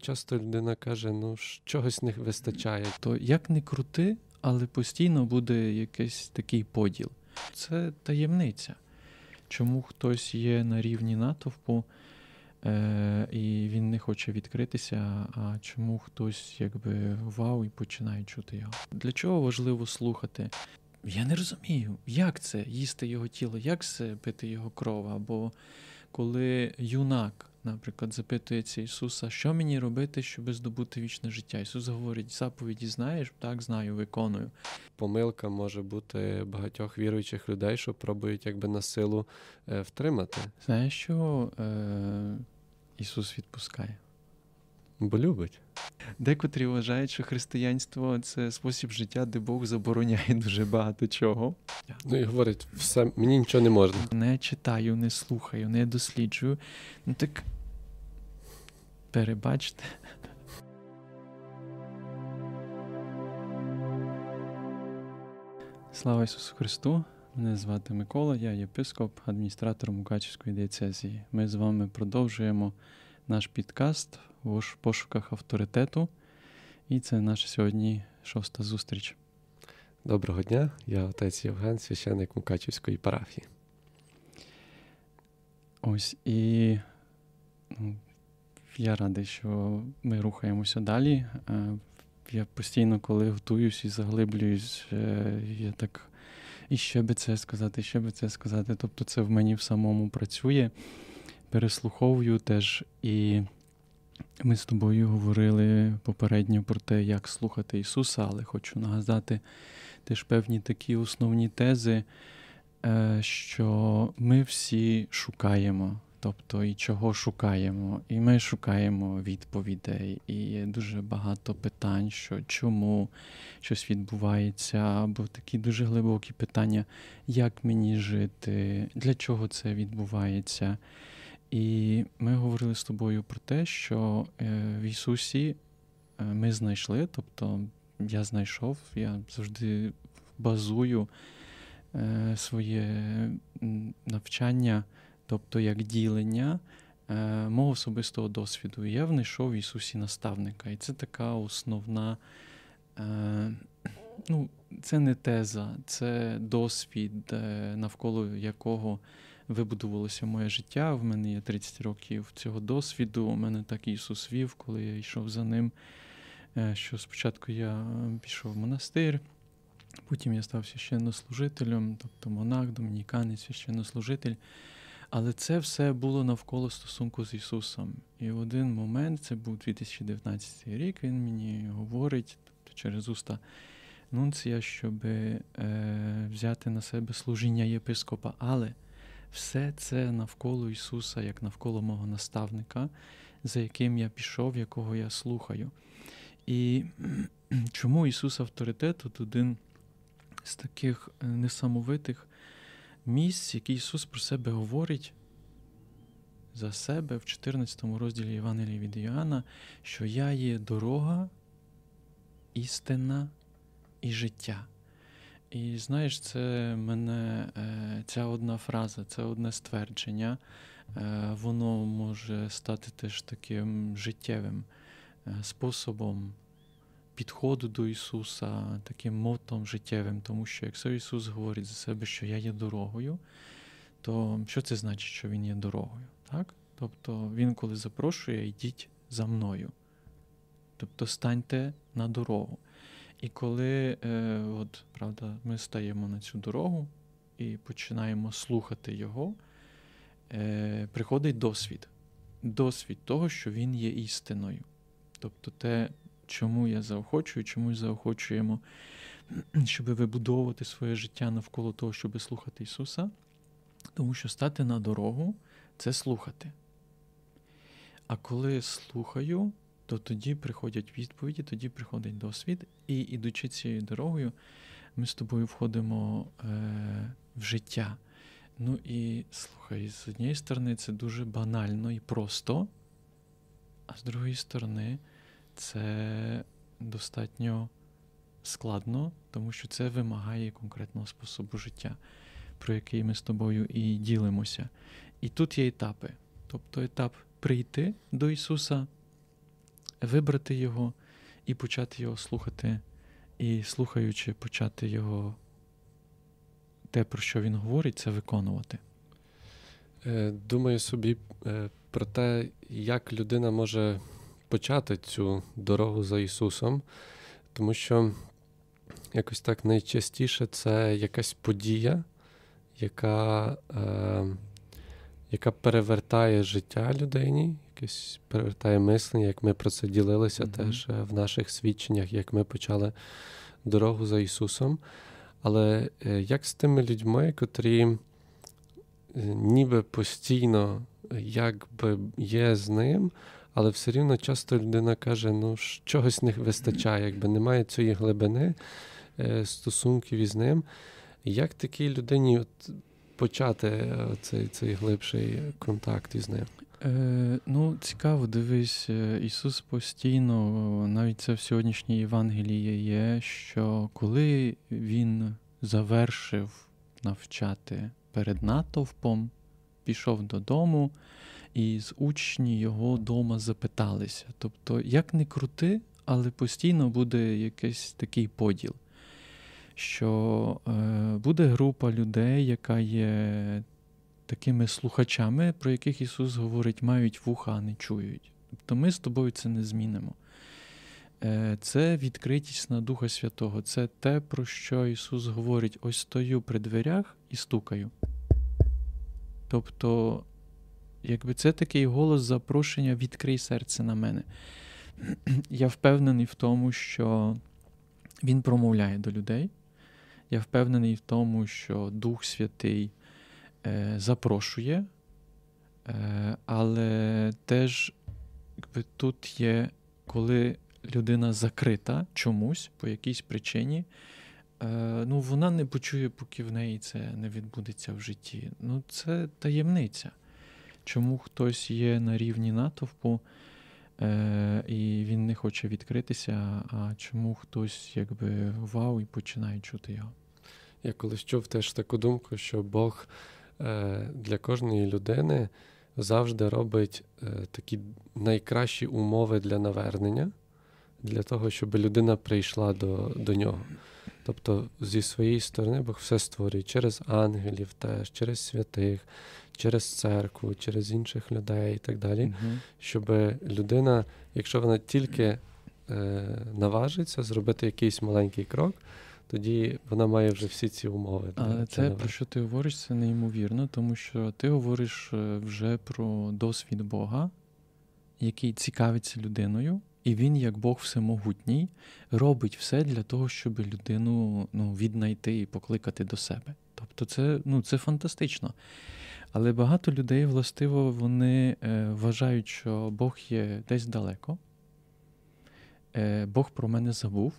Часто людина каже, ну чогось не вистачає. То як не крути, але постійно буде якийсь такий поділ. Це таємниця. Чому хтось є на рівні натовпу, е- і він не хоче відкритися, а чому хтось якби вау і починає чути його. Для чого важливо слухати? Я не розумію, як це їсти його тіло, як це пити його кров, або коли юнак наприклад, запитується Ісуса, що мені робити, щоб здобути вічне життя? Ісус говорить, заповіді знаєш? Так, знаю, виконую. Помилка може бути багатьох віруючих людей, що пробують якби на силу е, втримати. Знаєш, що е, Ісус відпускає? Бо любить. Декотрі вважають, що християнство це спосіб життя, де Бог забороняє дуже багато чого. Ну і говорить, все, мені нічого не можна. Не читаю, не слухаю, не досліджую. Ну так перебачте. Слава Ісусу Христу! Мене звати Микола, я єпископ, адміністратор Мукачівської дієцезії. Ми з вами продовжуємо наш підкаст в пошуках авторитету. І це наша сьогодні шоста зустріч. Доброго дня, я отець Євген, священник Мукачівської парафії. Ось і ну, я радий, що ми рухаємося далі. Е, я постійно, коли готуюсь і заглиблююсь, е, я так і ще би це сказати, і ще би це сказати. Тобто це в мені в самому працює. Переслуховую теж і. Ми з тобою говорили попередньо про те, як слухати Ісуса, але хочу нагадати теж певні такі основні тези, е, що ми всі шукаємо, тобто і чого шукаємо, і ми шукаємо відповідей, і є дуже багато питань, що чому щось відбувається, або такі дуже глибокі питання, як мені жити, для чого це відбувається. І ми говорили з тобою про те, що е, в Ісусі е, ми знайшли, тобто я знайшов, я завжди базую е, своє навчання, тобто як ділення мого особистого досвіду. Я знайшов в Ісусі наставника. І це така основна, ну, це не теза, це досвід, навколо якого вибудувалося моє життя. В мене є 30 років цього досвіду. У мене так Ісус вів, коли я йшов за ним. Е, що спочатку я пішов в монастир, потім я став священнослужителем, тобто монах, домініканець, священнослужитель. Але це все було навколо стосунку з Ісусом. І в один момент, це був 2019 рік, він мені говорить, тобто через уста нунція, щоб е, взяти на себе служіння єпископа. Але все це навколо Ісуса, як навколо мого наставника, за яким я пішов, якого я слухаю. І чому Ісус авторитет тут один з таких е, несамовитих місць, які Ісус про себе говорить за себе в 14 розділі Євангелії від Іоанна, що я є дорога, істина і життя. І знаєш, це мене е, ця одна фраза, це одне ствердження, е, воно може стати теж таким життєвим е, способом підходу до Ісуса, таким мотом життєвим, тому що якщо Ісус говорить за себе, що я є дорогою, то що це значить, що Він є дорогою? Так? Тобто Він, коли запрошує, йдіть за мною. Тобто станьте на дорогу. І коли е, от, правда, ми стаємо на цю дорогу і починаємо слухати Його, е, приходить досвід. Досвід того, що Він є істиною. Тобто те, чому я заохочую, чому заохочуємо, щоб вибудовувати своє життя навколо того, щоб слухати Ісуса, тому що стати на дорогу це слухати. А коли слухаю, то тоді приходять відповіді, тоді приходить досвід, і ідучи цією дорогою, ми з тобою входимо е, в життя. Ну і слухай, з однієї сторони, це дуже банально і просто, а з другої сторони, це достатньо складно, тому що це вимагає конкретного способу життя, про який ми з тобою і ділимося. І тут є етапи. Тобто етап прийти до Ісуса вибрати його і почати його слухати, і слухаючи, почати його те, про що він говорить, це виконувати. Е, думаю собі е, про те, як людина може почати цю дорогу за Ісусом, тому що якось так найчастіше це якась подія, яка е, яка перевертає життя людині, якесь перевертає мислення, як ми про це ділилися mm-hmm. теж е, в наших свідченнях, як ми почали дорогу за Ісусом. Але е, як з тими людьми, котрі е, ніби постійно якби є з ним, але все рівно часто людина каже, ну чогось не вистачає, якби немає цієї глибини стосунків із ним. Як такій людині от почати цей цей глибший контакт із ним? Е, Ну, цікаво, дивись, е, Ісус постійно, навіть це в сьогоднішній Євангелії є, що коли Він завершив навчати перед натовпом, пішов додому, і з учні його дома запиталися. Тобто, як не крути, але постійно буде якийсь такий поділ що е, буде група людей, яка є такими слухачами, про яких Ісус говорить, мають вуха, а не чують. Тобто ми з тобою це не змінимо. Е, це відкритість на Духа Святого. Це те, про що Ісус говорить: ось стою при дверях і стукаю. Тобто, якби це такий голос запрошення, відкрий серце на мене. Я впевнений в тому, що Він промовляє до людей. Я впевнений в тому, що Дух Святий е, запрошує, е, але теж якби, тут є, коли людина закрита чомусь по якійсь причині, е, ну, вона не почує, поки в неї це не відбудеться в житті. Ну, Це таємниця. Чому хтось є на рівні натовпу, е, і він не хоче відкритися, а чому хтось якби вау і починає чути його. Я колись чув теж таку думку, що Бог е, для кожної людини завжди робить е, такі найкращі умови для навернення, для того, щоб людина прийшла до, до нього. Тобто, зі своєї сторони Бог все створює через ангелів, теж, через святих, через церкву, через інших людей і так далі, uh щоб людина, якщо вона тільки е, наважиться зробити якийсь маленький крок тоді вона має вже всі ці умови. Але це, про що ти говориш, це неймовірно, тому що ти говориш е, вже про досвід Бога, який цікавиться людиною, і він, як Бог всемогутній, робить все для того, щоб людину ну, віднайти і покликати до себе. Тобто, це, ну, це фантастично. Але багато людей, властиво, вони е, вважають, що Бог є десь далеко, е, Бог про мене забув.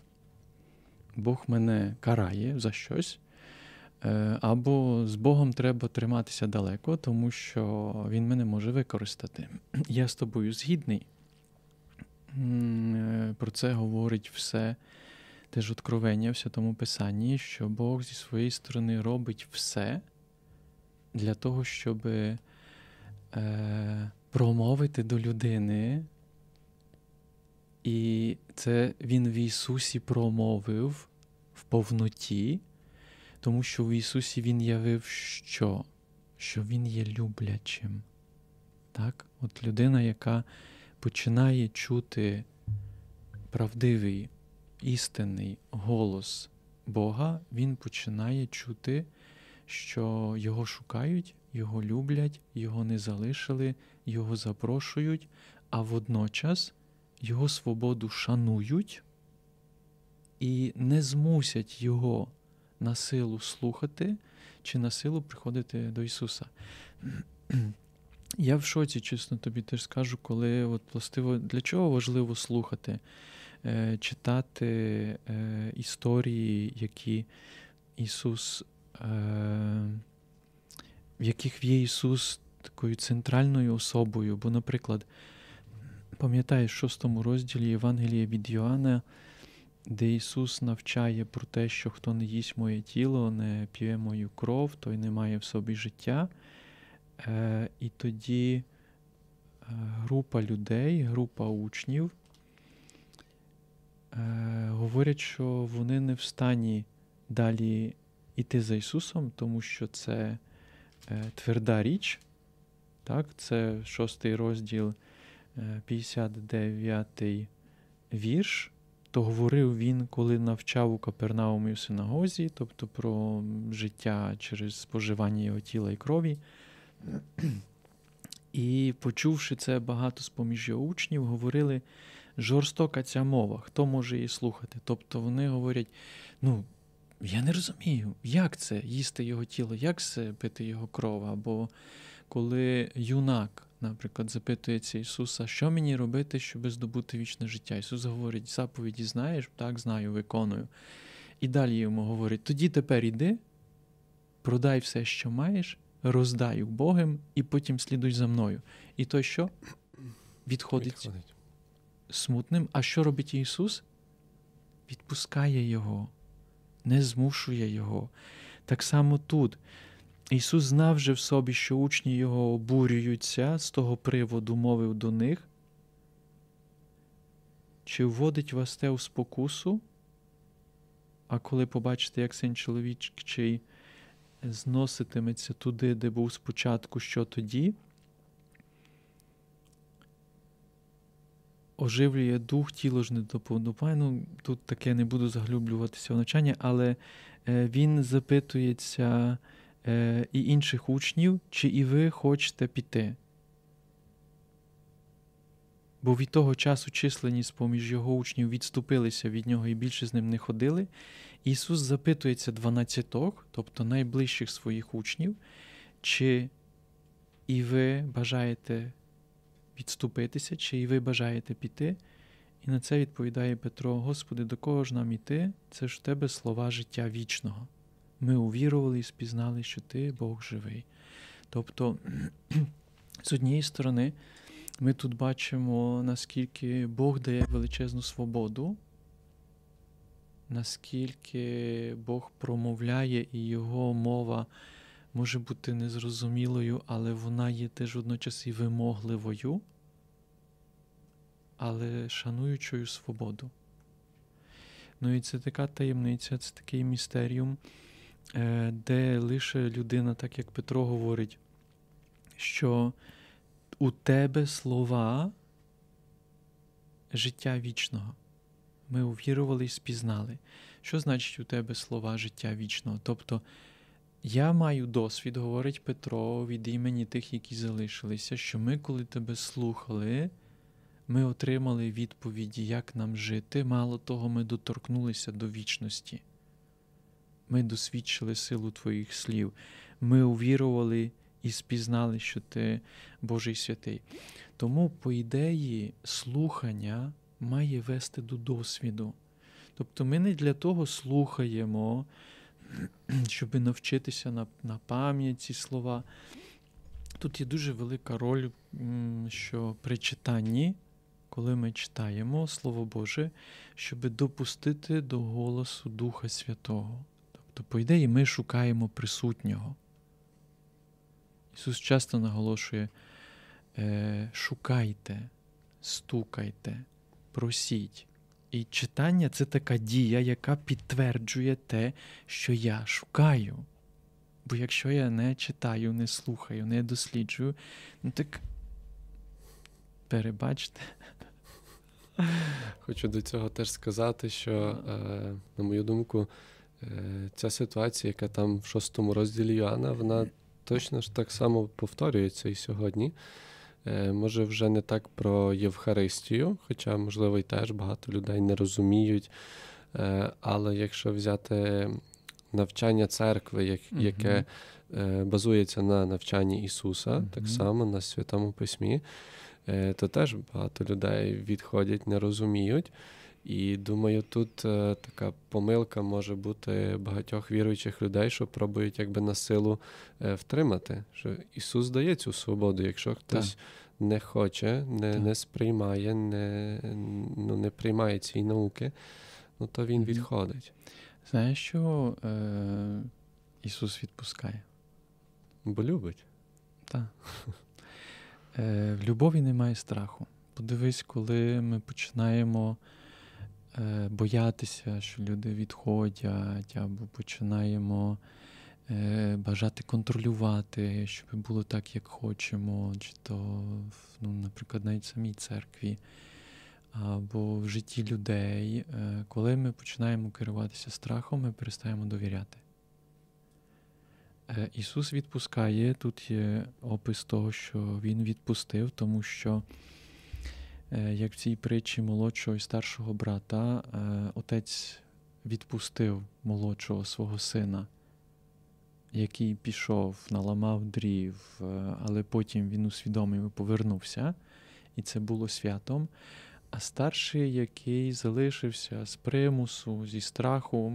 Бог мене карає за щось, е, або з Богом треба триматися далеко, тому що Він мене може використати. Я з тобою згідний. Е, про це говорить все теж откровення в Святому Писанні, що Бог зі своєї сторони робить все для того, щоб е, промовити до людини і це Він в Ісусі промовив в повноті, тому що в Ісусі Він явив що? Що Він є люблячим. Так? От людина, яка починає чути правдивий, істинний голос Бога, він починає чути, що Його шукають, Його люблять, Його не залишили, Його запрошують, а водночас його свободу шанують і не змусять його на силу слухати чи на силу приходити до Ісуса. Я в шоці, чесно тобі теж скажу, коли от властиво для чого важливо слухати, е, читати е, історії, які Ісус, е, в яких є Ісус такою центральною особою. Бо, наприклад, Пам'ятаєш в шостому розділі Євангелія від Йоанна, де Ісус навчає про те, що хто не їсть моє тіло, не п'є мою кров, той не має в собі життя. Е, І тоді е, група людей, група учнів говорять, що вони не в стані далі йти за Ісусом, тому що це е, тверда річ. Так? Це шостий розділ, 59 е, вірш. То говорив він, коли навчав у Капернаумі у синагозі, тобто про життя через споживання його тіла і крові. І, почувши це, багато з поміж його учнів, говорили, жорстока ця мова, хто може її слухати? Тобто вони говорять: ну, я не розумію, як це їсти його тіло, як це пити його кров. Або коли юнак, наприклад, запитується Ісуса, що мені робити, щоб здобути вічне життя? Ісус говорить, заповіді знаєш, так, знаю, виконую. І далі йому говорить: тоді тепер іди, продай все, що маєш, роздай убогим, і потім слідуй за мною. І то що? Відходить, Відходить смутним. А що робить Ісус? Відпускає Його, не змушує Його. Так само тут. Ісус знав же в собі, що учні Його обурюються, з того приводу мовив до них. Чи вводить вас те у спокусу? А коли побачите, як син чоловічий зноситиметься туди, де був спочатку, що тоді? оживлює дух, тіло ж не допомагає. Ну, Тут таке не буду заглублюватися в навчання, але е, він запитується е, і інших учнів, чи і ви хочете піти. Бо від того часу численність поміж його учнів відступилися від нього і більше з ним не ходили. Ісус запитується дванадцяток, тобто найближчих своїх учнів, чи і ви бажаєте відступитися, чи і ви бажаєте піти. І на це відповідає Петро: Господи, до кого ж нам іти? Це ж в тебе слова життя вічного. Ми увірували і спізнали, що ти Бог живий. Тобто, з однієї сторони, ми тут бачимо, наскільки Бог дає величезну свободу, наскільки Бог промовляє і Його мова може бути незрозумілою, але вона є теж водночас і вимогливою, але шануючою свободу. Ну і це така таємниця, це такий містеріум, де лише людина, так як Петро говорить, що у тебе слова життя вічного. Ми увірували і спізнали. Що значить у тебе слова життя вічного? Тобто я маю досвід, говорить Петро, від імені тих, які залишилися, що ми, коли тебе слухали, ми отримали відповіді, як нам жити. Мало того, ми доторкнулися до вічності. Ми досвідчили силу Твоїх слів. Ми увірували і спізнали, що Ти Божий святий. Тому, по ідеї, слухання має вести до досвіду. Тобто ми не для того слухаємо щоб навчитися на на пам'ять ці слова. Тут є дуже велика роль, що при читанні, коли ми читаємо Слово Боже, щоб допустити до голосу Духа Святого. Тобто, по ідеї, ми шукаємо присутнього. Ісус часто наголошує: е, шукайте, стукайте, просіть. І читання це така дія, яка підтверджує те, що я шукаю. Бо якщо я не читаю, не слухаю, не досліджую, ну так перебачте. Хочу до цього теж сказати, що, е, на мою думку, ця ситуація, яка там в шостому розділі Йоанна, вона точно ж так само повторюється і сьогодні. Е, може, вже не так про Євхаристію, хоча, можливо, і теж багато людей не розуміють. Е, але якщо взяти навчання церкви, яке базується на навчанні Ісуса, так само на Святому Письмі, то теж багато людей відходять, не розуміють. І думаю, тут е, така помилка може бути багатьох віруючих людей, що пробують якби на силу е, втримати. Що Ісус дає цю свободу, якщо хтось так. не хоче, не не сприймає, не ну, не приймає цієї науки, ну то Він відходить. Знаєш, що е, Ісус відпускає? Бо любить. Так. Е, В любові немає страху. Подивись, коли ми починаємо боятися, що люди відходять, або починаємо е, бажати контролювати, щоб було так, як хочемо, чи то, ну, наприклад, навіть в самій церкві, або в житті людей. Е, коли ми починаємо керуватися страхом, ми перестаємо довіряти. Е, Ісус відпускає, тут є опис того, що Він відпустив, тому що, е, як в цій притчі молодшого і старшого брата, е, отець відпустив молодшого свого сина, який пішов, наламав дрів, але потім він усвідомив і повернувся, і це було святом. А старший, який залишився з примусу, зі страху,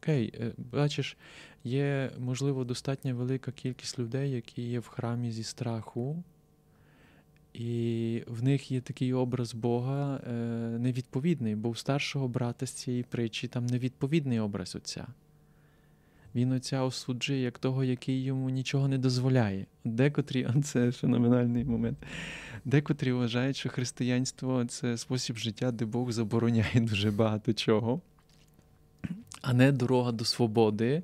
окей, бачиш, є, можливо, достатньо велика кількість людей, які є в храмі зі страху, і в них є такий образ Бога е, невідповідний, бо у старшого брата з цієї притчі там невідповідний образ Отця. Він отця осуджує як того, який йому нічого не дозволяє. Декотрі, це феноменальний момент. Декотрі вважають, що християнство це спосіб життя, де Бог забороняє дуже багато чого, а не дорога до свободи,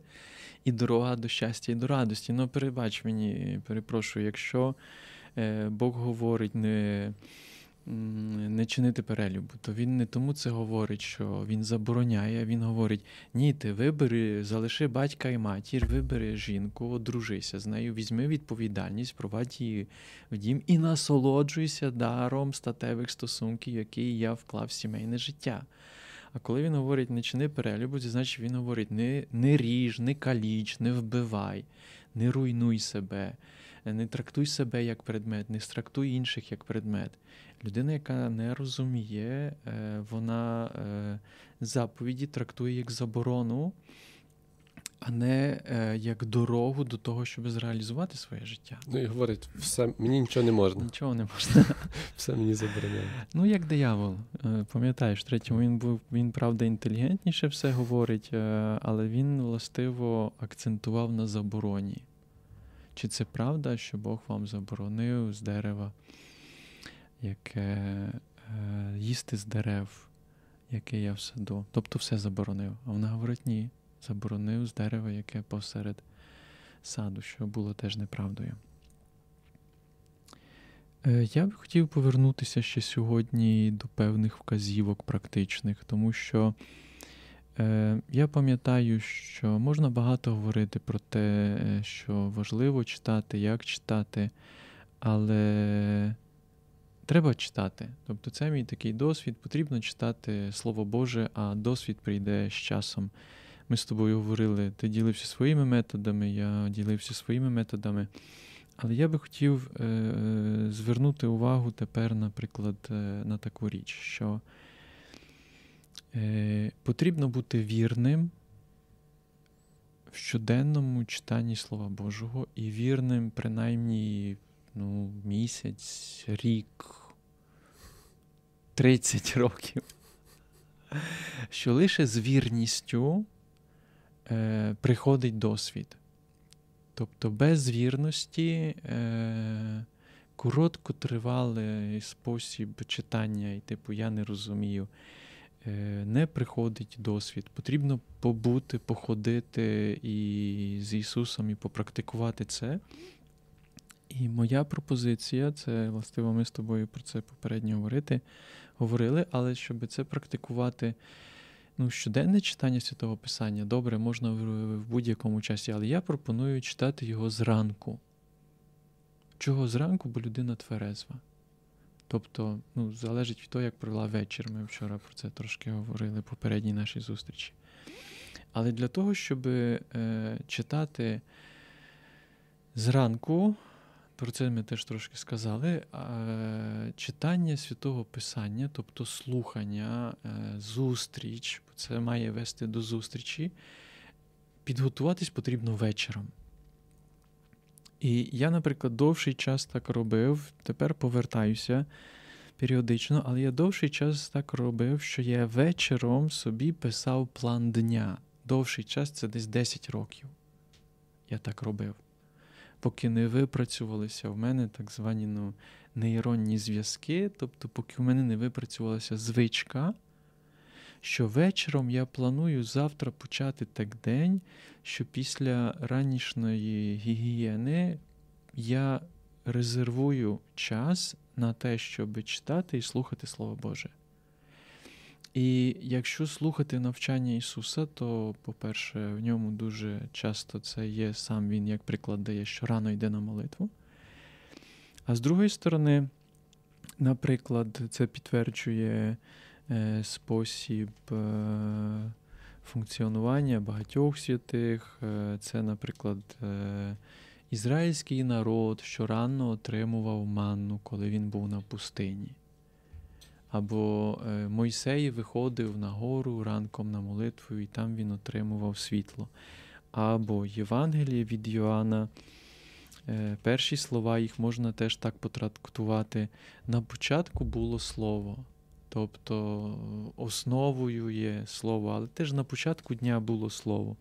і дорога до щастя і до радості. Ну, перебач мені, перепрошую, якщо Бог говорить не не чинити перелюбу, то він не тому це говорить, що він забороняє. Він говорить: ні, ти вибери, залиши батька і матір, вибери жінку, одружися з нею, візьми відповідальність, провадь її в дім і насолоджуйся даром статевих стосунків, який я вклав в сімейне життя. А коли він говорить не чини перелюбу, це значить він говорить не, не ріж, не каліч, не вбивай, не руйнуй себе, не трактуй себе як предмет, не трактуй інших як предмет. Людина, яка не розуміє, е, вона е, заповіді трактує як заборону а не е, як дорогу до того, щоб зреалізувати своє життя. Ну і говорить, все мені нічого не можна. Нічого не можна. Все мені забороняє. Ну, як диявол. Пам'ятаєш, третьому він був, він, правда, інтелігентніше все говорить, але він властиво акцентував на забороні. Чи це правда, що Бог вам заборонив з дерева, яке е, їсти з дерев, яке я в саду? Тобто все заборонив. А вона говорить, ні заборонив з дерева, яке посеред саду, що було теж неправдою. Е, я б хотів повернутися ще сьогодні до певних вказівок практичних, тому що я пам'ятаю, що можна багато говорити про те, е, що важливо читати, як читати, але треба читати. Тобто, це мій такий досвід, потрібно читати Слово Боже, а досвід прийде з часом. Ми з тобою говорили, ти ділився своїми методами, я ділився своїми методами. Але я би хотів е, звернути увагу тепер, наприклад, е, на таку річ, що е, потрібно бути вірним в щоденному читанні Слова Божого і вірним, принаймні ну, місяць, рік, 30 років. Що лише з вірністю е, приходить досвід. Тобто без вірності е, короткотривалий спосіб читання, і типу я не розумію, не приходить досвід. Потрібно побути, походити і з Ісусом і попрактикувати це. І моя пропозиція, це властиво, ми з тобою про це попередньо говорити, говорили, але щоб це практикувати ну, щоденне читання святого Писання добре, можна в, в будь-якому часі, але я пропоную читати його зранку. Чого зранку, бо людина тверезва. Тобто, ну, залежить від того, як провела вечір. Ми вчора про це трошки говорили попередній нашій зустрічі. Але для того, щоб е, читати зранку, про це ми теж трошки сказали. Читання святого Писання, тобто слухання, е, зустріч, це має вести до зустрічі, підготуватись потрібно вечором. І я, наприклад, довший час так робив, тепер повертаюся періодично, але я довший час так робив, що я вечором собі писав план дня. Довший час це десь 10 років. Я так робив поки не випрацювалися в мене так звані ну, нейронні зв'язки, тобто, поки в мене не випрацювалася звичка, що вечором я планую завтра почати так день, що після ранішньої гігієни я резервую час на те, щоб читати і слухати Слово Боже. І якщо слухати навчання Ісуса, то, по-перше, в ньому дуже часто це є сам Він, як приклад дає, що рано йде на молитву. А з другої сторони, наприклад, це підтверджує спосіб е, функціонування багатьох святих. Е, це, наприклад, е, ізраїльський народ, що рано отримував манну, коли він був на пустині. Або е, Мойсей виходив на гору ранком на молитву, і там він отримував світло. Або Євангеліє від Йоанна. Е, перші слова їх можна теж так потрактувати. На початку було слово, тобто основою є слово, але теж на початку дня було слово.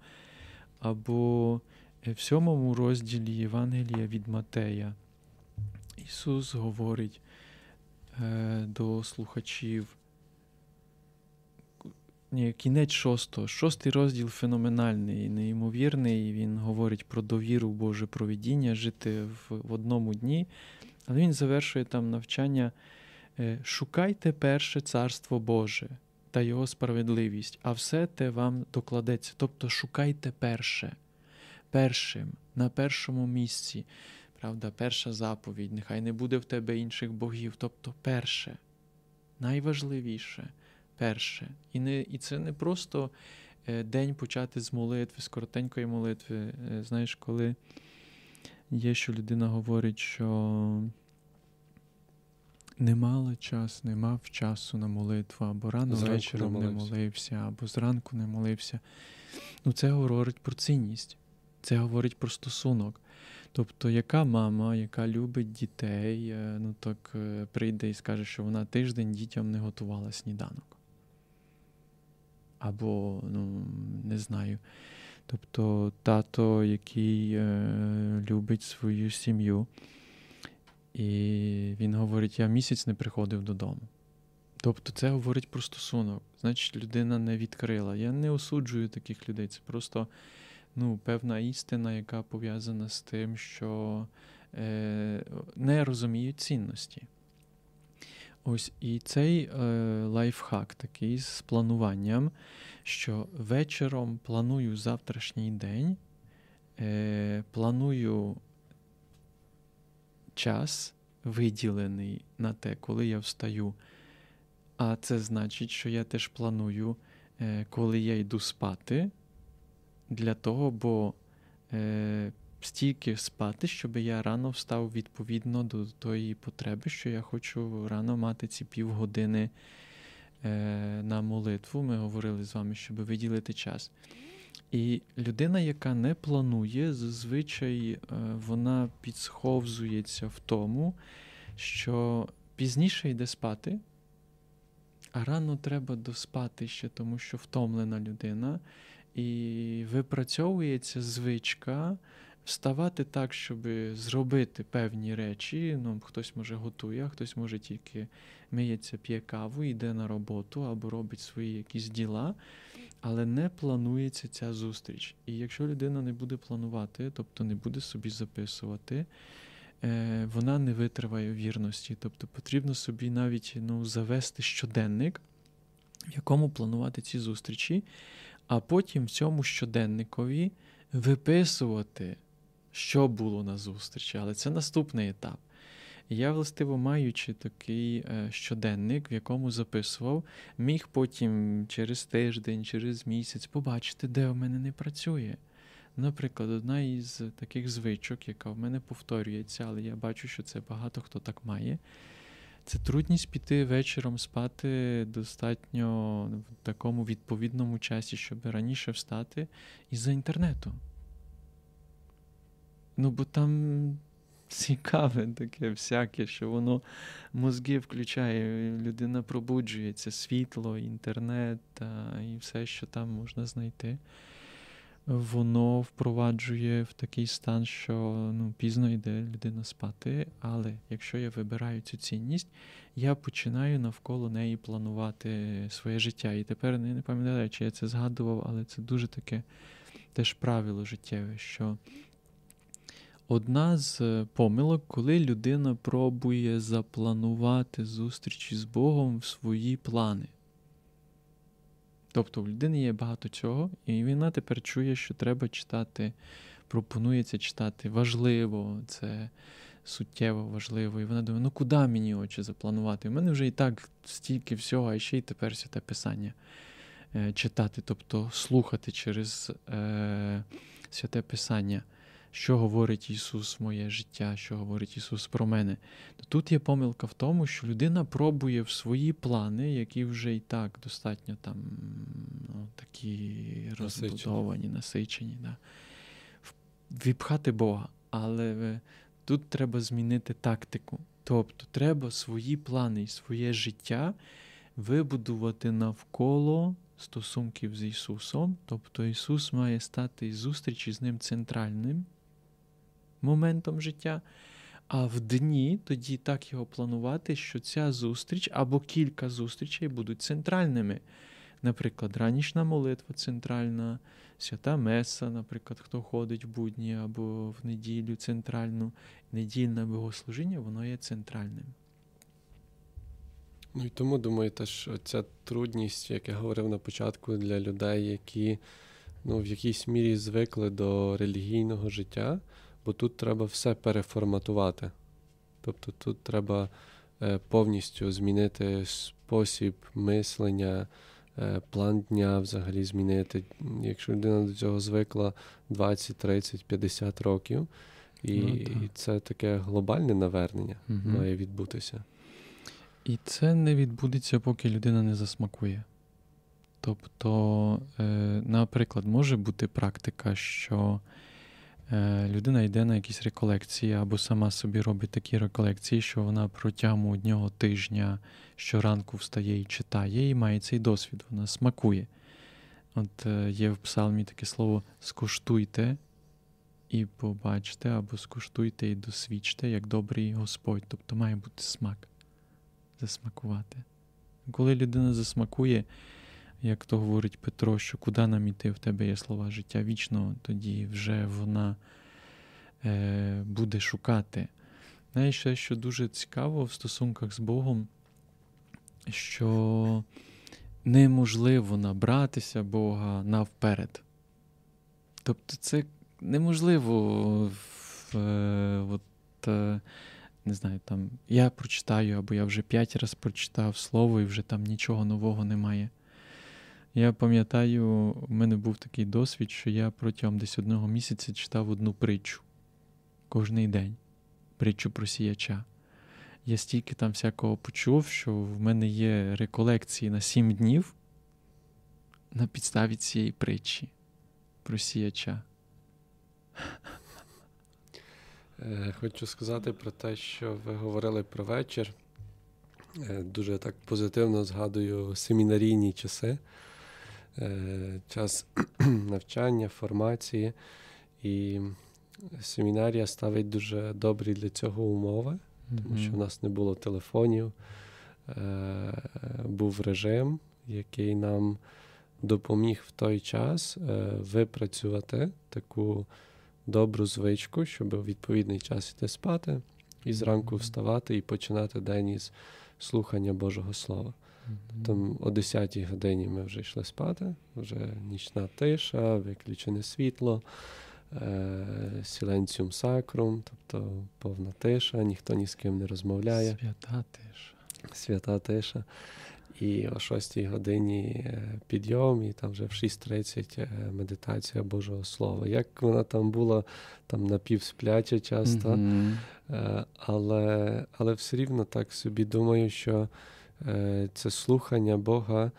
Або в сьомому розділі Євангелія від Матея Ісус говорить е, до слухачів. Ні, Кінець шостого. Шостий розділ феноменальний, неймовірний. Він говорить про довіру Боже провідіння, жити в, в одному дні. Але він завершує там навчання. Е, Шукайте перше царство Боже та Його справедливість, а все те вам докладеться. Тобто шукайте перше, першим, на першому місці. Правда, перша заповідь, нехай не буде в тебе інших богів. Тобто перше, найважливіше перше. І не, і це не просто е, день почати з молитви, з коротенької молитви. Е, знаєш, коли є, що людина говорить, що не мала час, не мав часу на молитву, або рано зранку вечором не молився. не молився, або зранку не молився. Ну, це говорить про цінність, це говорить про стосунок. Тобто, яка мама, яка любить дітей, е, ну так прийде і скаже, що вона тиждень дітям не готувала сніданок або ну, не знаю. Тобто тато, який е, любить свою сім'ю, і він говорить: я місяць не приходив додому. Тобто це говорить про стосунок. Значить, людина не відкрила. Я не осуджую таких людей. Це просто ну, певна істина, яка пов'язана з тим, що е, не розуміють цінності. Ось і цей е, лайфхак такий з плануванням, що вечором планую завтрашній день, е, планую час виділений на те, коли я встаю. А це значить, що я теж планую, е, коли я йду спати, для того, бо е, стільки спати, щоб я рано встав відповідно до тої потреби, що я хочу рано мати ці півгодини е, на молитву. Ми говорили з вами, щоб виділити час. І людина, яка не планує, зазвичай е, вона підсховзується в тому, що пізніше йде спати, а рано треба доспати ще, тому що втомлена людина. І випрацьовується звичка вставати так, щоб зробити певні речі. Ну, Хтось може готує, а хтось може тільки миється, п'є каву, йде на роботу або робить свої якісь діла, але не планується ця зустріч. І якщо людина не буде планувати, тобто не буде собі записувати, е, вона не витриває вірності. Тобто потрібно собі навіть ну, завести щоденник, в якому планувати ці зустрічі, а потім в цьому щоденникові виписувати що було на зустрічі, але це наступний етап. Я, властиво, маючи такий е, щоденник, в якому записував, міг потім через тиждень, через місяць побачити, де в мене не працює. Наприклад, одна із таких звичок, яка в мене повторюється, але я бачу, що це багато хто так має. Це трудність піти вечором спати достатньо в такому відповідному часі, щоб раніше встати із-за інтернету. Ну, бо там цікаве таке всяке, що воно мозги включає, людина пробуджується, світло, інтернет та, і все, що там можна знайти. воно впроваджує в такий стан, що ну, пізно йде людина спати. Але якщо я вибираю цю цінність, я починаю навколо неї планувати своє життя. І тепер не пам'ятаю, чи я це згадував, але це дуже таке теж правило життєве, що одна з помилок, коли людина пробує запланувати зустрічі з Богом в свої плани. Тобто в людини є багато цього, і вона тепер чує, що треба читати, пропонується читати важливо, це суттєво важливо. І вона думає, ну куди мені очі запланувати? У мене вже і так стільки всього, а ще й тепер святе писання е, читати, тобто слухати через е, святе писання що говорить Ісус моє життя, що говорить Ісус про мене. Тут є помилка в тому, що людина пробує в свої плани, які вже і так достатньо там ну, такі розбудовані, насичені, да, віпхати Бога. Але тут треба змінити тактику. Тобто треба свої плани і своє життя вибудувати навколо стосунків з Ісусом. Тобто Ісус має стати зустрічі з Ним центральним моментом життя. А в дні тоді так його планувати, що ця зустріч або кілька зустрічей будуть центральними. Наприклад, ранішна молитва центральна, свята Меса, наприклад, хто ходить в будні або в неділю центральну, недільне богослужіння, воно є центральним. Ну і тому думаю, теж ця трудність, як я говорив на початку, для людей, які ну, в якійсь мірі звикли до релігійного життя бо тут треба все переформатувати. Тобто тут треба е, повністю змінити спосіб мислення, е, план дня взагалі змінити. Якщо людина до цього звикла 20, 30, 50 років, і, ну, і це таке глобальне навернення угу. має відбутися. І це не відбудеться, поки людина не засмакує. Тобто, е, наприклад, може бути практика, що людина йде на якісь реколекції або сама собі робить такі реколекції, що вона протягом одного тижня щоранку встає і читає, і має цей досвід, вона смакує. От е, є в псалмі таке слово скуштуйте і побачте, або скуштуйте і досвідчте, як добрий Господь. Тобто має бути смак, засмакувати. Коли людина засмакує, як то говорить Петро, що куди нам іти, в тебе є слова життя вічного, тоді вже вона е, буде шукати. Знаєш, ще, що дуже цікаво в стосунках з Богом, що неможливо набратися Бога навперед. Тобто, це неможливо в, е, от, е, не знаю, там, я прочитаю, або я вже п'ять разів прочитав слово, і вже там нічого нового немає. Я пам'ятаю, у мене був такий досвід, що я протягом десь одного місяця читав одну притчу кожний день, притчу про сіяча. Я стільки там всякого почув, що в мене є реколекції на сім днів на підставі цієї притчі про сіяча. Е, хочу сказати про те, що ви говорили про вечір. Е, дуже так позитивно згадую семінарійні часи. Е, час навчання, формації. І семінарія ставить дуже добрі для цього умови, тому що в нас не було телефонів, е, був режим, який нам допоміг в той час е, випрацювати таку добру звичку, щоб у відповідний час йти спати і зранку вставати і починати день із слухання Божого Слова. Там о 10 й годині ми вже йшли спати, вже нічна тиша, виключене світло, сіленціум сакрум, тобто повна тиша, ніхто ні з ким не розмовляє. Свята тиша. Свята тиша. І о 6 й годині е, підйом, і там вже в 6.30 е, медитація Божого Слова. Як вона там була, там напівспляча часто, mm-hmm. але, але все рівно так собі думаю, що. Е, це слухання Бога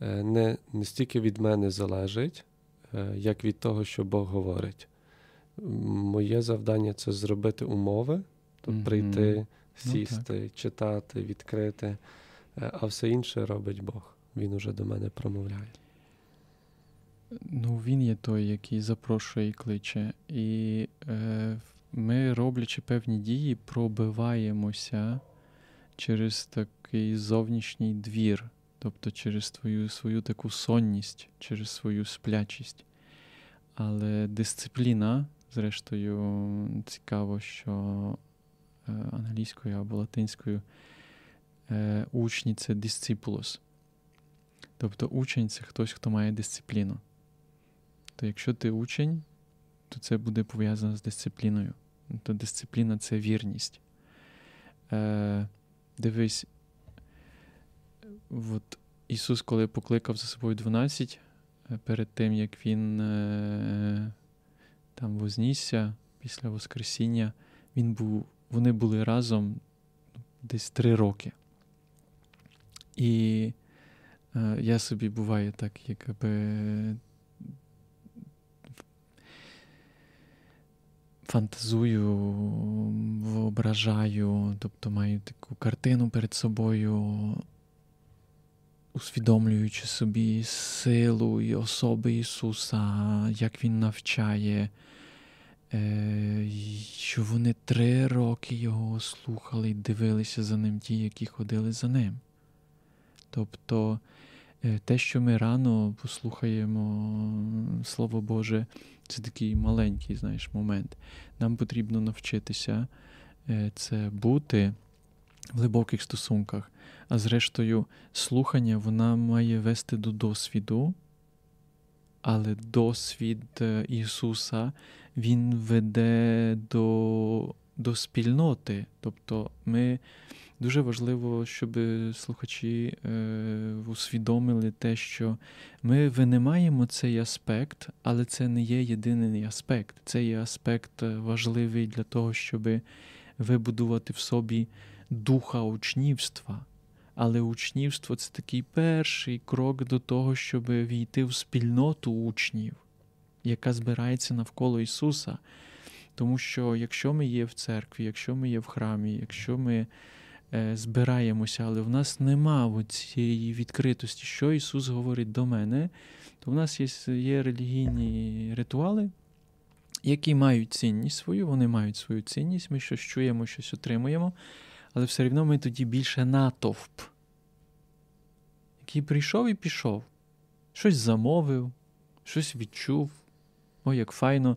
е, не, не стільки від мене залежить, е, як від того, що Бог говорить. Моє завдання це зробити умови, тобто mm-hmm. прийти, сісти, ну, читати, відкрити, а все інше робить Бог. Він уже до мене промовляє. Ну, він є той, який запрошує і кличе. І е, ми, роблячи певні дії, пробиваємося через такий зовнішній двір, тобто через твою свою таку сонність, через свою сплячість. Але дисципліна, зрештою, цікаво, що е, англійською або латинською е, учні це дисципулос. Тобто учень це хтось, хто має дисципліну. То якщо ти учень, то це буде пов'язано з дисципліною. То дисципліна це вірність. Е, Дивись, от Ісус, коли покликав за собою 12, е, перед тим, як Він е, там вознісся після Воскресіння, він був, вони були разом десь три роки. І е, я собі буває так, якби фантазую, воображаю, тобто маю таку картину перед собою, усвідомлюючи собі силу і особи Ісуса, як Він навчає, е, що вони три роки Його слухали і дивилися за ним ті, які ходили за ним. Тобто те, що ми рано послухаємо Слово Боже, це такий маленький знаєш, момент. Нам потрібно навчитися е, це бути в глибоких стосунках. А зрештою, слухання вона має вести до досвіду, але досвід е, Ісуса Він веде до, до спільноти. Тобто ми Дуже важливо, щоб слухачі е, усвідомили те, що ми винимаємо цей аспект, але це не є єдиний аспект. Це є аспект е, важливий для того, щоб вибудувати в собі духа учнівства. Але учнівство це такий перший крок до того, щоб війти в спільноту учнів, яка збирається навколо Ісуса. Тому що якщо ми є в церкві, якщо ми є в храмі, якщо ми збираємося, але в нас нема цієї відкритості, що Ісус говорить до мене, то в нас є, є релігійні ритуали, які мають цінність свою, вони мають свою цінність, ми щось чуємо, щось отримуємо, але все одно ми тоді більше натовп, який прийшов і пішов, щось замовив, щось відчув. О, як файно.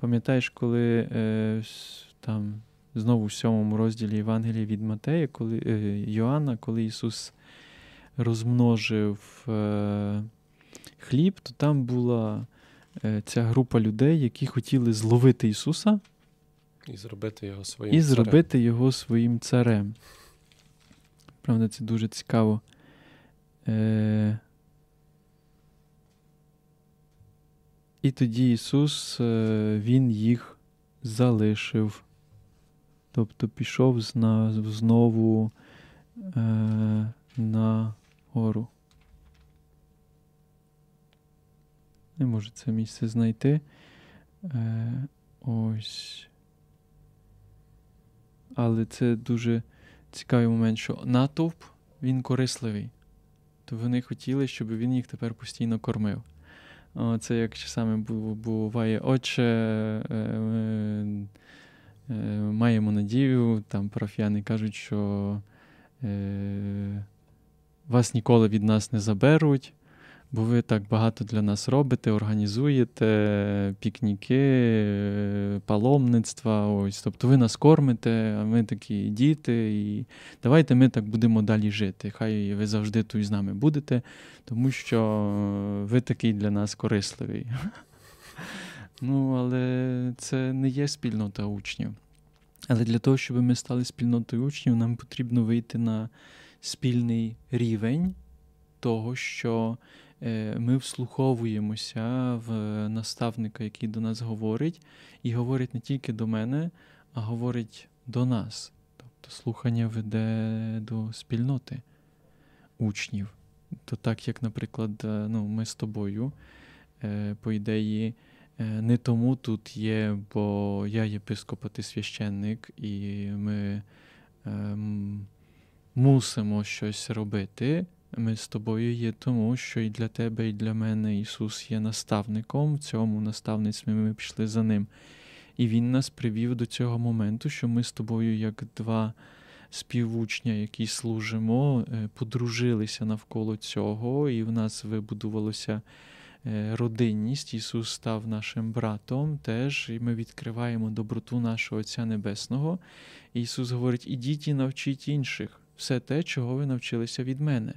Пам'ятаєш, коли е, там знову в сьомому розділі Євангелія від Матея, коли е, Йоанна, коли Ісус розмножив е, хліб, то там була е, ця група людей, які хотіли зловити Ісуса і зробити його своїм і царем. його своїм царем. Правда, це дуже цікаво. Е, І тоді Ісус е, Він їх залишив. Тобто пішов знову е, на гору. Не можу це місце знайти. Е, Ось. Але це дуже цікавий момент, що натовп він корисливий. То вони хотіли, щоб він їх тепер постійно кормив. Це як часами буває, отче. Е, е, Е, маємо надію, там парафіяни кажуть, що е, вас ніколи від нас не заберуть, бо ви так багато для нас робите, організуєте пікніки, е, паломництва. Ось. Тобто ви нас кормите, а ми такі діти, і давайте ми так будемо далі жити. Хай ви завжди тут з нами будете, тому що ви такий для нас корисливий. Ну, але це не є спільнота учнів. Але для того, щоб ми стали спільнотою учнів, нам потрібно вийти на спільний рівень того, що е, ми вслуховуємося в наставника, який до нас говорить, і говорить не тільки до мене, а говорить до нас. Тобто слухання веде до спільноти учнів. То так, як, наприклад, е, ну, ми з тобою, е, по ідеї, не тому тут є, бо я єпископ, а ти священник, і ми ем, мусимо щось робити. ми з тобою є тому, що і для тебе, і для мене Ісус є наставником в цьому наставництві ми пішли за Ним. І Він нас привів до цього моменту, що ми з тобою, як два співучня, які служимо, е, подружилися навколо цього, і в нас вибудувалося е, родинність. Ісус став нашим братом теж, і ми відкриваємо доброту нашого Отця Небесного. Ісус говорить: ідіть і навчіть інших все те, чого ви навчилися від мене.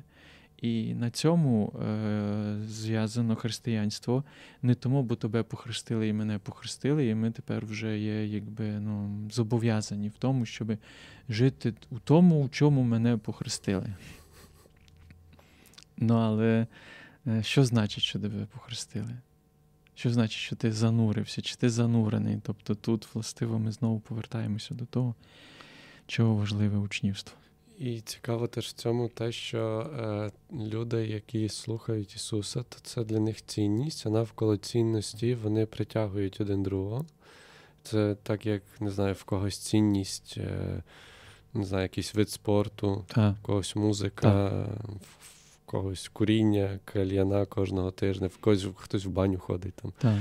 І на цьому е, зв'язано християнство не тому, бо тебе похрестили і мене похрестили, і ми тепер вже є якби ну, зобов'язані в тому, щоб жити у тому, у чому мене похрестили. Ну, але е, що значить, що тебе похрестили? Що значить, що ти занурився, чи ти занурений? Тобто тут, властиво, ми знову повертаємося до того, чого важливе учнівство. І цікаво теж в цьому те, що е, люди, які слухають Ісуса, то це для них цінність, а навколо цінності вони притягують один другого. Це так, як не знаю, в когось цінність, е, не знаю, якийсь вид спорту, так. в когось музика, так. Когось куріння, кальяна кожного тижня, в когось хтось в баню ходить там. Так.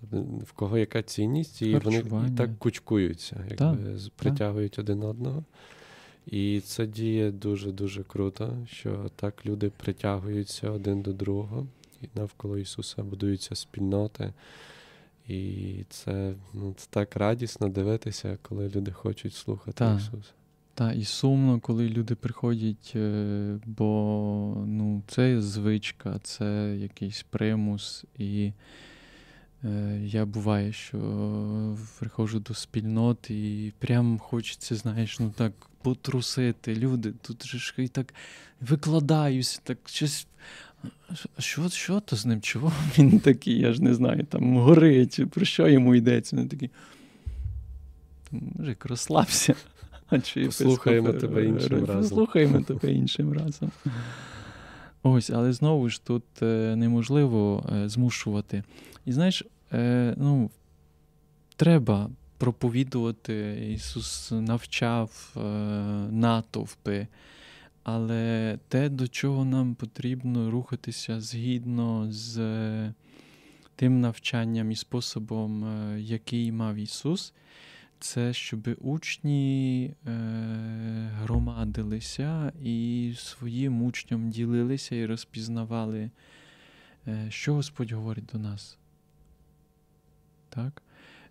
Тобто, в кого яка цінність, і вони і так кучкуються, якби притягують один одного. І це діє дуже-дуже круто, що так люди притягуються один до другого, і навколо Ісуса будуються спільноти. І це ну, це так радісно дивитися, коли люди хочуть слухати Ісуса. Так, і сумно, коли люди приходять, е, бо ну, це звичка, це якийсь примус. І е, я буває, що приходжу до спільноти і прям хочеться, знаєш, ну так потрусити. Люди тут же ж і так викладаюся, так щось. Що що то з ним? Чого він такий? Я ж не знаю, там горить, про що йому йдеться? Він такий. Мужик, розслабся. Послухаємо тебе іншим разом. Послухаємо тебе іншим разом. Ось, але знову ж тут е, неможливо е, змушувати. І знаєш, е, ну, треба проповідувати. Ісус навчав натовпи. Але те, до чого нам потрібно рухатися згідно з тим навчанням і способом, який мав Ісус, це щоб учні е, громадилися і своїм учням ділилися і розпізнавали, що Господь говорить до нас. Так?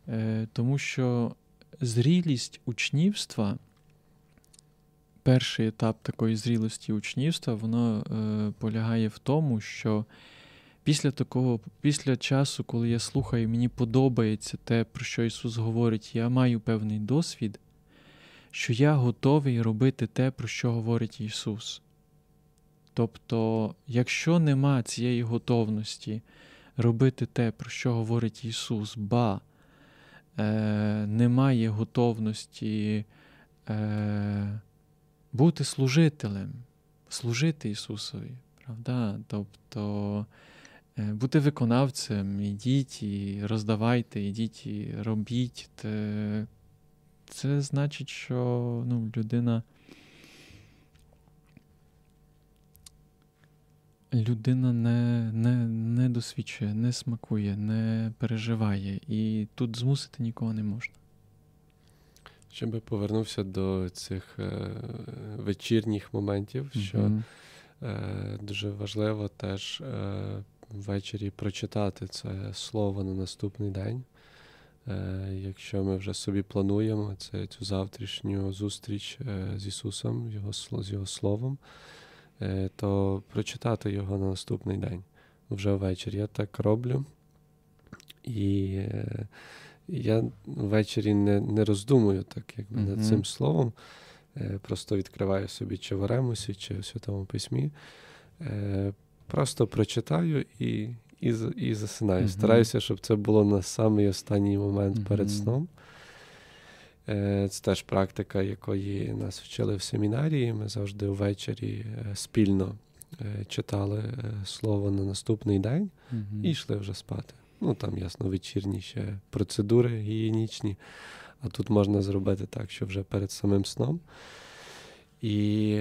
Е, тому що зрілість учнівства, перший етап такої зрілості учнівства, воно е, полягає в тому, що після такого, після часу, коли я слухаю, мені подобається те, про що Ісус говорить, я маю певний досвід, що я готовий робити те, про що говорить Ісус. Тобто, якщо нема цієї готовності робити те, про що говорить Ісус, ба е, немає готовності е, бути служителем, служити Ісусові, правда? Тобто бути виконавцем, ідіть і роздавайте, ідіть і робіть. Це, це значить, що ну, людина. людина не не, не досвідчує, не смакує, не переживає, і тут змусити нікого не можна. Ще би повернувся до цих е, вечірніх моментів, що mm-hmm. е, дуже важливо теж е, ввечері прочитати це слово на наступний день. Е, Якщо ми вже собі плануємо це, цю завтрашню зустріч е, з Ісусом, його, з Його Словом. Е, то прочитати його на наступний день вже ввечері. Я так роблю. І я ввечері не не роздумую так, як mm-hmm. над цим словом. Просто відкриваю собі чи в Аремусі, чи в Святому Письмі. Просто прочитаю і і, і засинаю. Mm-hmm. Стараюся, щоб це було на самий останній момент mm-hmm. перед сном. Е, це теж практика, якої нас вчили в семінарії. Ми завжди ввечері е, спільно е, читали слово на наступний день mm-hmm. і йшли вже спати. Ну там, ясно, вечірні ще процедури гігієнічні, а тут можна зробити так, що вже перед самим сном. І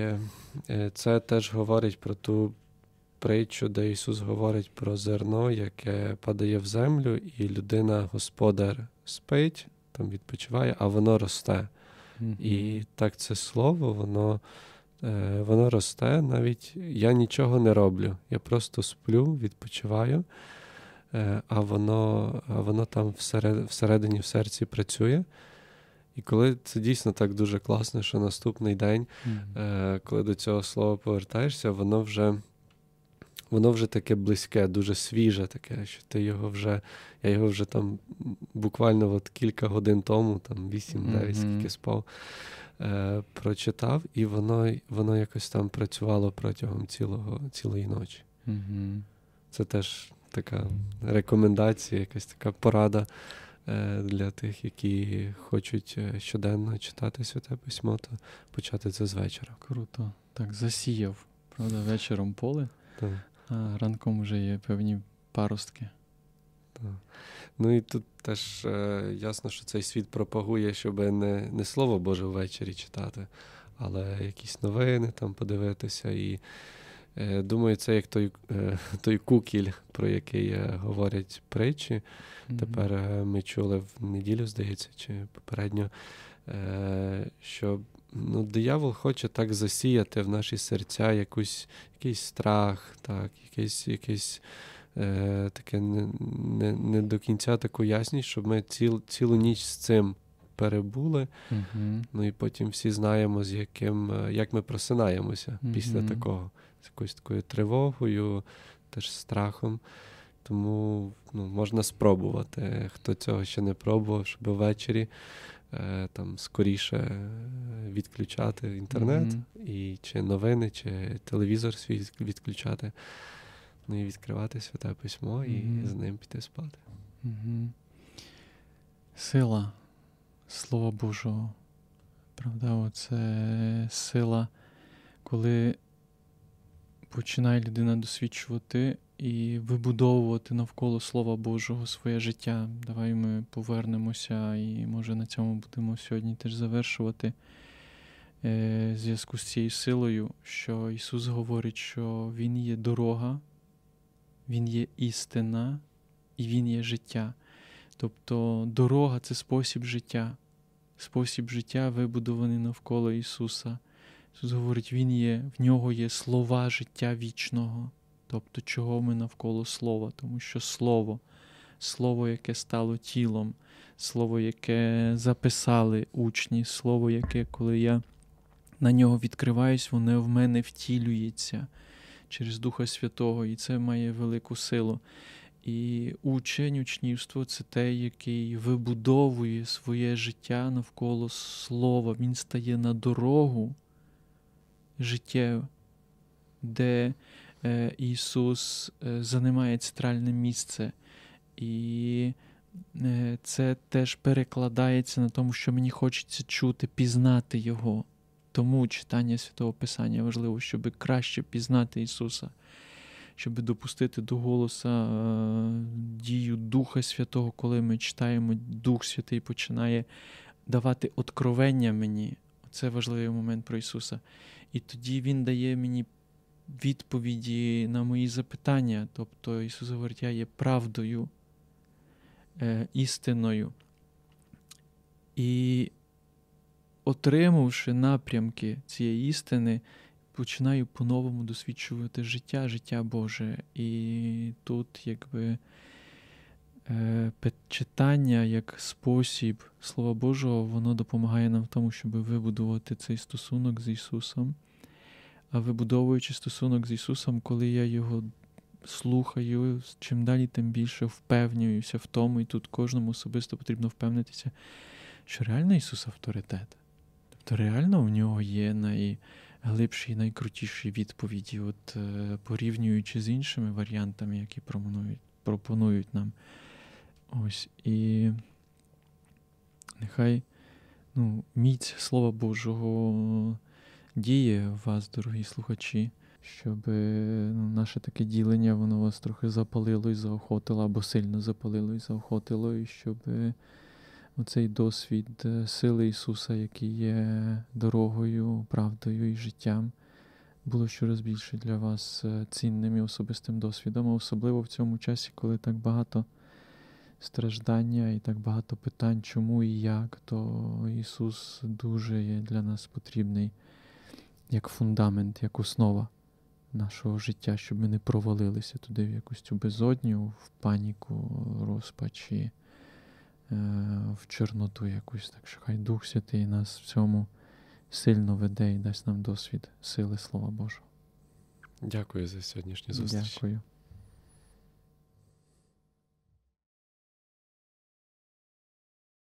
це теж говорить про ту притчу, де Ісус говорить про зерно, яке падає в землю, і людина, господар, спить, там відпочиває, а воно росте. Mm-hmm. І так це слово, воно е, воно росте. Навіть я нічого не роблю. Я просто сплю, відпочиваю, е, а воно а воно там всеред, всередині в серці працює. І коли це дійсно так дуже класно, що наступний день, mm-hmm. коли до цього слова повертаєшся, воно вже воно вже таке близьке, дуже свіже, таке, що ти його вже, я його вже там буквально от кілька годин тому, там 8-9, mm-hmm. скільки спав, е, прочитав, і воно воно якось там працювало протягом цілого, цілої ночі. Mm-hmm. Це теж така рекомендація, якась така порада. Е, для тих, які хочуть е, щоденно читати святе письмо, то почати це з вечора. Круто. Так, засіяв, правда, вечором поле, так. А ранком вже є певні паростки. Ну і тут теж е, ясно, що цей світ пропагує, щоб не не слово Боже ввечері читати, але якісь новини там подивитися і думаю, це як той е, той кукіль, про який е, говорять притчі. Mm-hmm. Тепер ми чули в неділю, здається, чи попередньо, що ну, диявол хоче так засіяти в наші серця якусь, якийсь страх, так, якийсь якийсь е, таке не, не не, до кінця таку ясність, щоб ми ціл, цілу ніч з цим перебули. Mm-hmm. Ну і потім всі знаємо, з яким, як ми просинаємося mm-hmm. після такого з якоюсь такою тривогою, теж страхом. Тому ну, можна спробувати. Хто цього ще не пробував, щоб ввечері е, там скоріше відключати інтернет, mm-hmm. і чи новини, чи телевізор свій відключати, ну і відкривати святе письмо mm-hmm. і з ним піти спати. Mm-hmm. Сила Слова Божого. Правда, це сила, коли починає людина досвідчувати і вибудовувати навколо Слова Божого своє життя. Давай ми повернемося і, може, на цьому будемо сьогодні теж завершувати е, зв'язку з цією силою, що Ісус говорить, що Він є дорога, Він є істина і Він є життя. Тобто дорога це спосіб життя, спосіб життя вибудований навколо Ісуса. Ісус говорить, Він є, в нього є слова життя вічного. Тобто, чого ми навколо слова, тому що слово, слово, яке стало тілом, слово, яке записали учні, слово, яке, коли я на нього відкриваюсь, воно в мене втілюється через Духа Святого, і це має велику силу. І учень, учнівство це те, який вибудовує своє життя навколо слова. Він стає на дорогу життєве, де е, Ісус е, займає центральне місце. І е, це теж перекладається на тому, що мені хочеться чути, пізнати Його. Тому читання Святого Писання важливо, щоб краще пізнати Ісуса, щоб допустити до голоса е, дію Духа Святого, коли ми читаємо, Дух Святий починає давати откровення мені. Це важливий момент про Ісуса. І тоді Він дає мені відповіді на мої запитання. Тобто Ісус говорить, я є правдою, е, істиною. І отримавши напрямки цієї істини, починаю по-новому досвідчувати життя, життя Боже. І тут, якби. Е, читання як спосіб Слова Божого, воно допомагає нам в тому, щоб вибудувати цей стосунок з Ісусом. А вибудовуючи стосунок з Ісусом, коли я його слухаю, чим далі, тим більше впевнююся в тому, і тут кожному особисто потрібно впевнитися, що реально Ісус авторитет. Тобто реально в нього є найглибші і найкрутіші відповіді, от е, порівнюючи з іншими варіантами, які пропонують, пропонують нам. Ось і нехай ну, міць Слова Божого діє в вас, дорогі слухачі, щоб ну, наше таке ділення воно вас трохи запалило і заохотило, або сильно запалило і заохотило, і щоб оцей досвід е, сили Ісуса, який є дорогою, правдою і життям, було щораз більше для вас е, цінним і особистим досвідом, особливо в цьому часі, коли так багато страждання і так багато питань, чому і як, то Ісус дуже є для нас потрібний як фундамент, як основа нашого життя, щоб ми не провалилися туди в якусь цю безодню, в паніку, розпачі, е, в чорноту якусь. Так що хай Дух Святий нас в цьому сильно веде і дасть нам досвід сили Слова Божого. Дякую за сьогоднішню зустріч. Дякую.